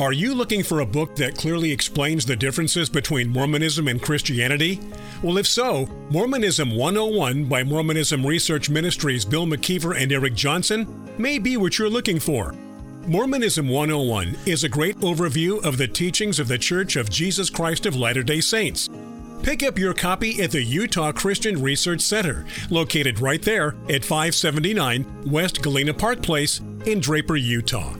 Are you looking for a book that clearly explains the differences between Mormonism and Christianity? Well, if so, Mormonism 101 by Mormonism Research Ministries Bill McKeever and Eric Johnson may be what you're looking for. Mormonism 101 is a great overview of the teachings of the Church of Jesus Christ of Latter day Saints. Pick up your copy at the Utah Christian Research Center, located right there at 579 West Galena Park Place in Draper, Utah.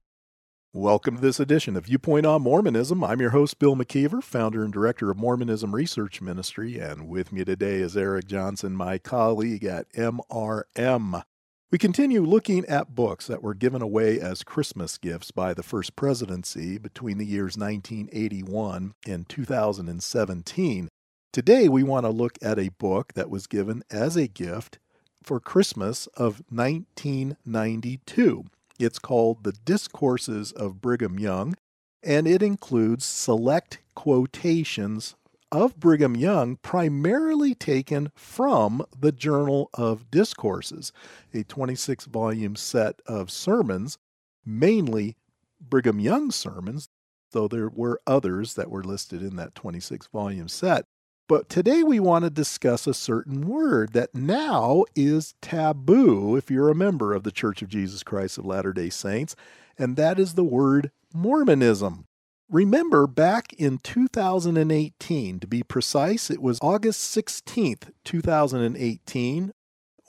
Welcome to this edition of Viewpoint on Mormonism. I'm your host, Bill McKeever, founder and director of Mormonism Research Ministry, and with me today is Eric Johnson, my colleague at MRM. We continue looking at books that were given away as Christmas gifts by the First Presidency between the years 1981 and 2017. Today, we want to look at a book that was given as a gift for Christmas of 1992. It's called The Discourses of Brigham Young, and it includes select quotations of Brigham Young, primarily taken from the Journal of Discourses, a 26 volume set of sermons, mainly Brigham Young sermons, though there were others that were listed in that 26 volume set. But today we want to discuss a certain word that now is taboo if you're a member of the Church of Jesus Christ of Latter day Saints, and that is the word Mormonism. Remember, back in 2018, to be precise, it was August 16th, 2018,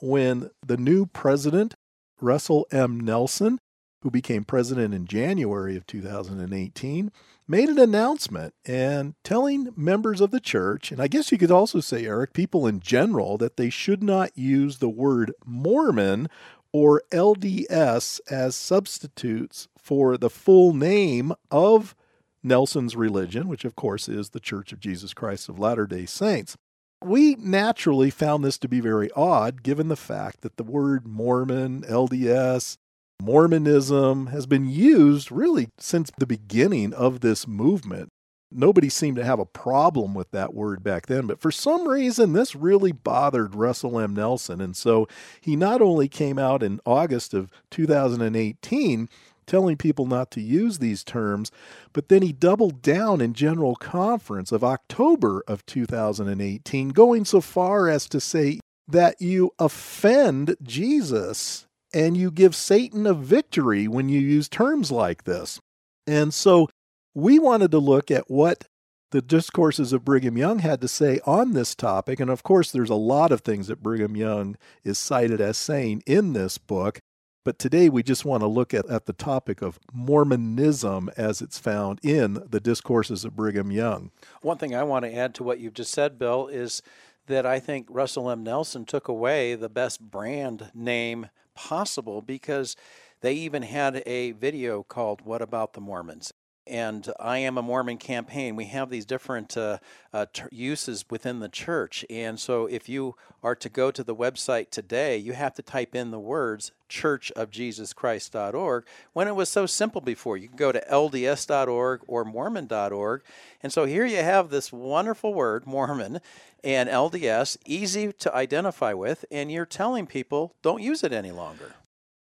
when the new president, Russell M. Nelson, who became president in January of 2018, made an announcement and telling members of the church, and I guess you could also say, Eric, people in general, that they should not use the word Mormon or LDS as substitutes for the full name of Nelson's religion, which of course is the Church of Jesus Christ of Latter day Saints. We naturally found this to be very odd given the fact that the word Mormon, LDS, Mormonism has been used really since the beginning of this movement. Nobody seemed to have a problem with that word back then, but for some reason, this really bothered Russell M. Nelson. And so he not only came out in August of 2018 telling people not to use these terms, but then he doubled down in General Conference of October of 2018, going so far as to say that you offend Jesus and you give Satan a victory when you use terms like this. And so we wanted to look at what the discourses of Brigham Young had to say on this topic. And of course, there's a lot of things that Brigham Young is cited as saying in this book. But today we just want to look at, at the topic of Mormonism as it's found in the discourses of Brigham Young. One thing I want to add to what you've just said, Bill, is that I think Russell M. Nelson took away the best brand name possible because they even had a video called What About the Mormons? and I Am a Mormon campaign. We have these different uh, uh, t- uses within the church. And so if you are to go to the website today, you have to type in the words churchofjesuschrist.org when it was so simple before. You can go to lds.org or mormon.org. And so here you have this wonderful word, Mormon, and LDS, easy to identify with, and you're telling people don't use it any longer.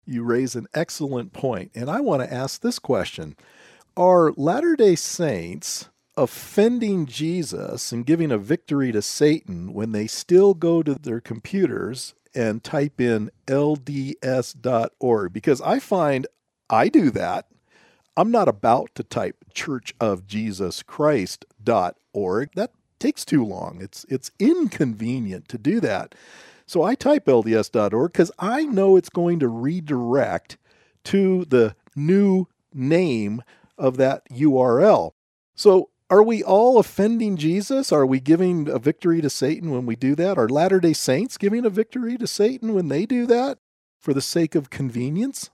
You raise an excellent point, and I want to ask this question Are Latter day Saints offending Jesus and giving a victory to Satan when they still go to their computers and type in lds.org? Because I find I do that. I'm not about to type Church of Jesus churchofjesuschrist.org. That takes too long. It's it's inconvenient to do that. So I type lds.org because I know it's going to redirect to the new name of that URL. So are we all offending Jesus? Are we giving a victory to Satan when we do that? Are Latter day Saints giving a victory to Satan when they do that for the sake of convenience?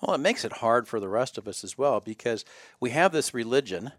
Well, it makes it hard for the rest of us as well because we have this religion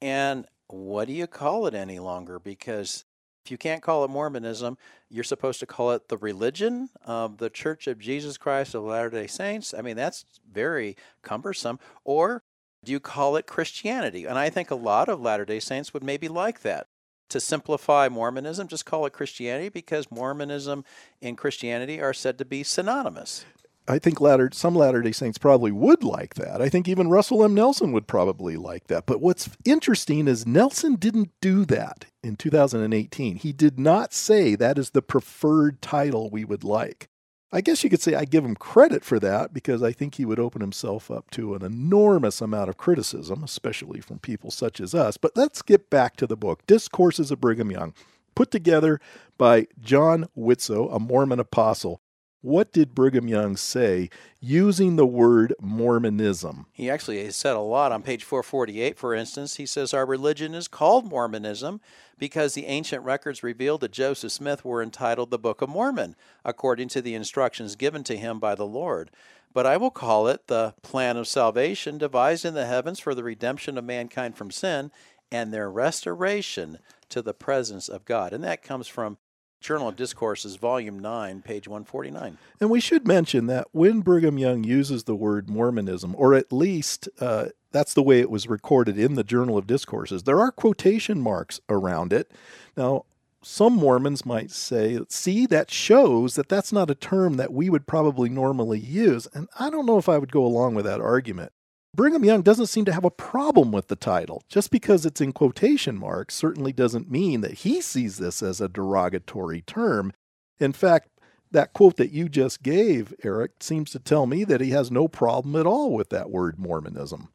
And what do you call it any longer? Because if you can't call it Mormonism, you're supposed to call it the religion of the Church of Jesus Christ of Latter day Saints. I mean, that's very cumbersome. Or do you call it Christianity? And I think a lot of Latter day Saints would maybe like that. To simplify Mormonism, just call it Christianity because Mormonism and Christianity are said to be synonymous. I think latter some Latter Day Saints probably would like that. I think even Russell M. Nelson would probably like that. But what's interesting is Nelson didn't do that in 2018. He did not say that is the preferred title we would like. I guess you could say I give him credit for that because I think he would open himself up to an enormous amount of criticism, especially from people such as us. But let's get back to the book Discourses of Brigham Young, put together by John Widtsoe, a Mormon apostle. What did Brigham Young say using the word Mormonism? He actually said a lot on page 448, for instance. He says, Our religion is called Mormonism because the ancient records revealed that Joseph Smith were entitled the Book of Mormon, according to the instructions given to him by the Lord. But I will call it the plan of salvation devised in the heavens for the redemption of mankind from sin and their restoration to the presence of God. And that comes from Journal of Discourses, Volume 9, page 149. And we should mention that when Brigham Young uses the word Mormonism, or at least uh, that's the way it was recorded in the Journal of Discourses, there are quotation marks around it. Now, some Mormons might say, see, that shows that that's not a term that we would probably normally use. And I don't know if I would go along with that argument. Brigham Young doesn't seem to have a problem with the title. Just because it's in quotation marks certainly doesn't mean that he sees this as a derogatory term. In fact, that quote that you just gave, Eric, seems to tell me that he has no problem at all with that word Mormonism.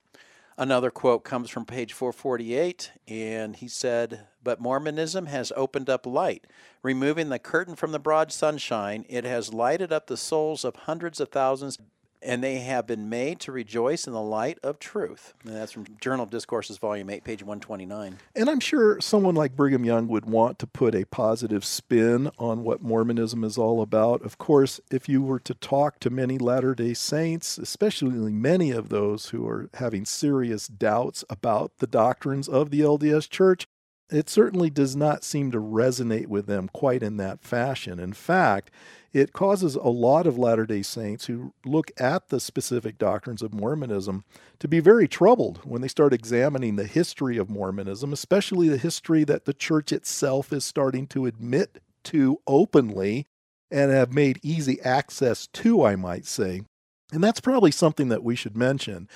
Another quote comes from page 448, and he said, But Mormonism has opened up light. Removing the curtain from the broad sunshine, it has lighted up the souls of hundreds of thousands and they have been made to rejoice in the light of truth. And that's from Journal of Discourses, Volume 8, page 129. And I'm sure someone like Brigham Young would want to put a positive spin on what Mormonism is all about. Of course, if you were to talk to many Latter day Saints, especially many of those who are having serious doubts about the doctrines of the LDS Church, it certainly does not seem to resonate with them quite in that fashion. In fact, it causes a lot of Latter day Saints who look at the specific doctrines of Mormonism to be very troubled when they start examining the history of Mormonism, especially the history that the church itself is starting to admit to openly and have made easy access to, I might say. And that's probably something that we should mention.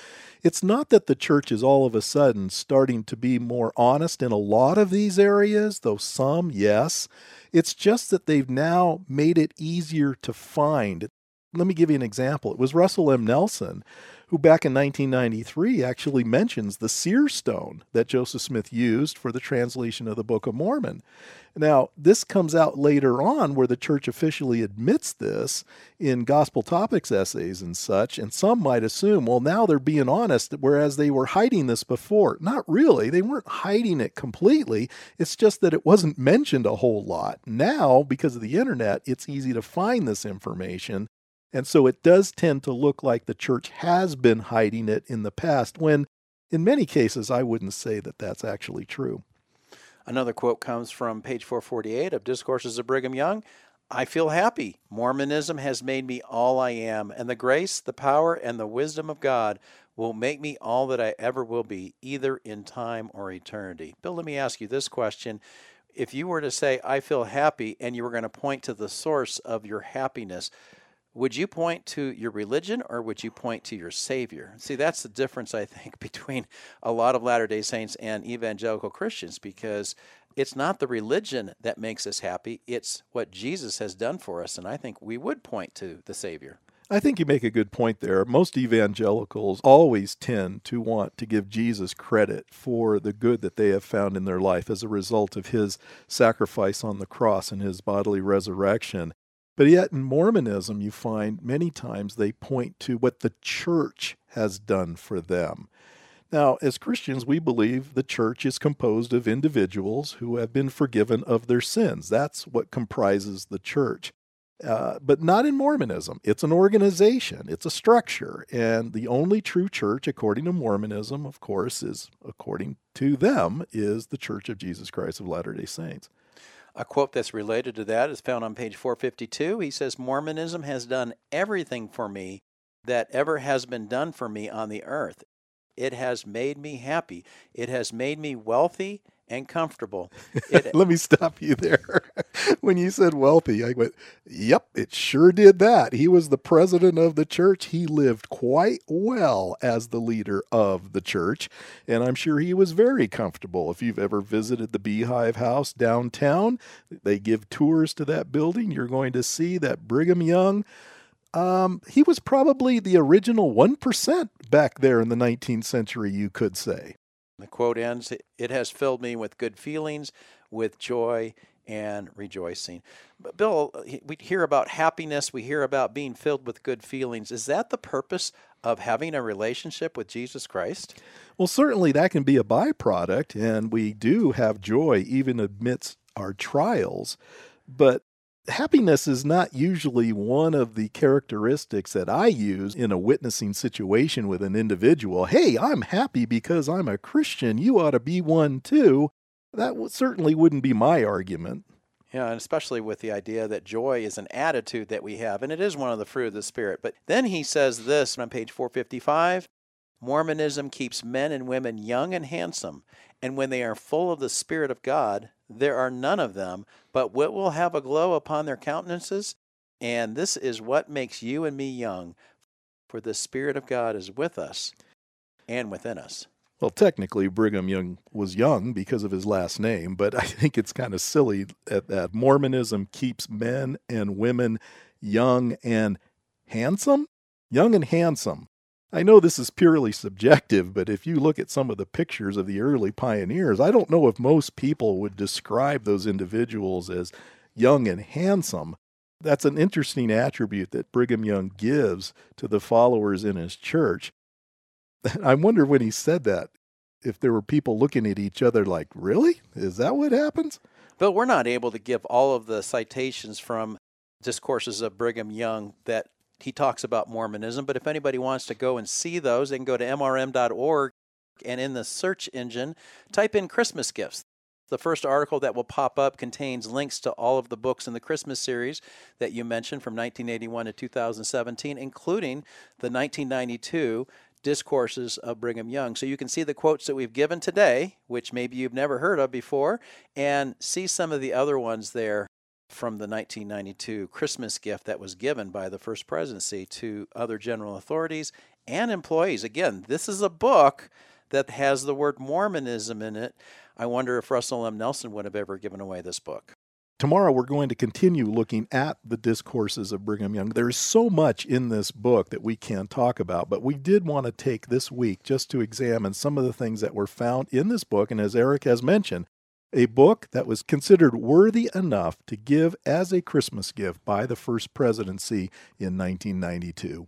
It's not that the church is all of a sudden starting to be more honest in a lot of these areas, though some, yes. It's just that they've now made it easier to find. Let me give you an example. It was Russell M. Nelson who back in 1993 actually mentions the seer stone that Joseph Smith used for the translation of the Book of Mormon. Now, this comes out later on where the church officially admits this in gospel topics essays and such, and some might assume, well, now they're being honest, whereas they were hiding this before. Not really. They weren't hiding it completely. It's just that it wasn't mentioned a whole lot. Now, because of the internet, it's easy to find this information and so it does tend to look like the church has been hiding it in the past, when in many cases I wouldn't say that that's actually true. Another quote comes from page 448 of Discourses of Brigham Young. I feel happy. Mormonism has made me all I am, and the grace, the power, and the wisdom of God will make me all that I ever will be, either in time or eternity. Bill, let me ask you this question. If you were to say, I feel happy, and you were going to point to the source of your happiness, would you point to your religion or would you point to your Savior? See, that's the difference, I think, between a lot of Latter day Saints and evangelical Christians because it's not the religion that makes us happy, it's what Jesus has done for us. And I think we would point to the Savior. I think you make a good point there. Most evangelicals always tend to want to give Jesus credit for the good that they have found in their life as a result of his sacrifice on the cross and his bodily resurrection. But yet in Mormonism, you find many times they point to what the church has done for them. Now, as Christians, we believe the church is composed of individuals who have been forgiven of their sins. That's what comprises the church. Uh, but not in Mormonism. It's an organization, it's a structure. And the only true church, according to Mormonism, of course, is according to them, is the Church of Jesus Christ of Latter day Saints. A quote that's related to that is found on page 452. He says, Mormonism has done everything for me that ever has been done for me on the earth. It has made me happy. It has made me wealthy and comfortable. It, Let me stop you there. when you said wealthy, I went, yep, it sure did that. He was the president of the church. He lived quite well as the leader of the church, and I'm sure he was very comfortable. If you've ever visited the Beehive House downtown, they give tours to that building. You're going to see that Brigham Young. Um, he was probably the original 1% back there in the 19th century, you could say. The quote ends It has filled me with good feelings, with joy and rejoicing. But Bill, we hear about happiness, we hear about being filled with good feelings. Is that the purpose of having a relationship with Jesus Christ? Well, certainly that can be a byproduct, and we do have joy even amidst our trials. But happiness is not usually one of the characteristics that I use in a witnessing situation with an individual. Hey, I'm happy because I'm a Christian. You ought to be one too. That certainly wouldn't be my argument. Yeah, and especially with the idea that joy is an attitude that we have, and it is one of the fruit of the Spirit. But then he says this on page 455 Mormonism keeps men and women young and handsome, and when they are full of the Spirit of God, there are none of them, but what will have a glow upon their countenances? And this is what makes you and me young, for the Spirit of God is with us and within us. Well, technically, Brigham Young was young because of his last name, but I think it's kind of silly that Mormonism keeps men and women young and handsome. Young and handsome. I know this is purely subjective, but if you look at some of the pictures of the early pioneers, I don't know if most people would describe those individuals as young and handsome. That's an interesting attribute that Brigham Young gives to the followers in his church. I wonder when he said that, if there were people looking at each other like, really? Is that what happens? But we're not able to give all of the citations from discourses of Brigham Young that he talks about Mormonism. But if anybody wants to go and see those, they can go to mrm.org and in the search engine, type in Christmas gifts. The first article that will pop up contains links to all of the books in the Christmas series that you mentioned from 1981 to 2017, including the 1992 discourses of Brigham Young. So you can see the quotes that we've given today, which maybe you've never heard of before, and see some of the other ones there from the 1992 Christmas gift that was given by the First Presidency to other general authorities and employees. Again, this is a book that has the word Mormonism in it. I wonder if Russell M. Nelson would have ever given away this book. Tomorrow, we're going to continue looking at the discourses of Brigham Young. There's so much in this book that we can talk about, but we did want to take this week just to examine some of the things that were found in this book. And as Eric has mentioned, a book that was considered worthy enough to give as a Christmas gift by the first presidency in 1992.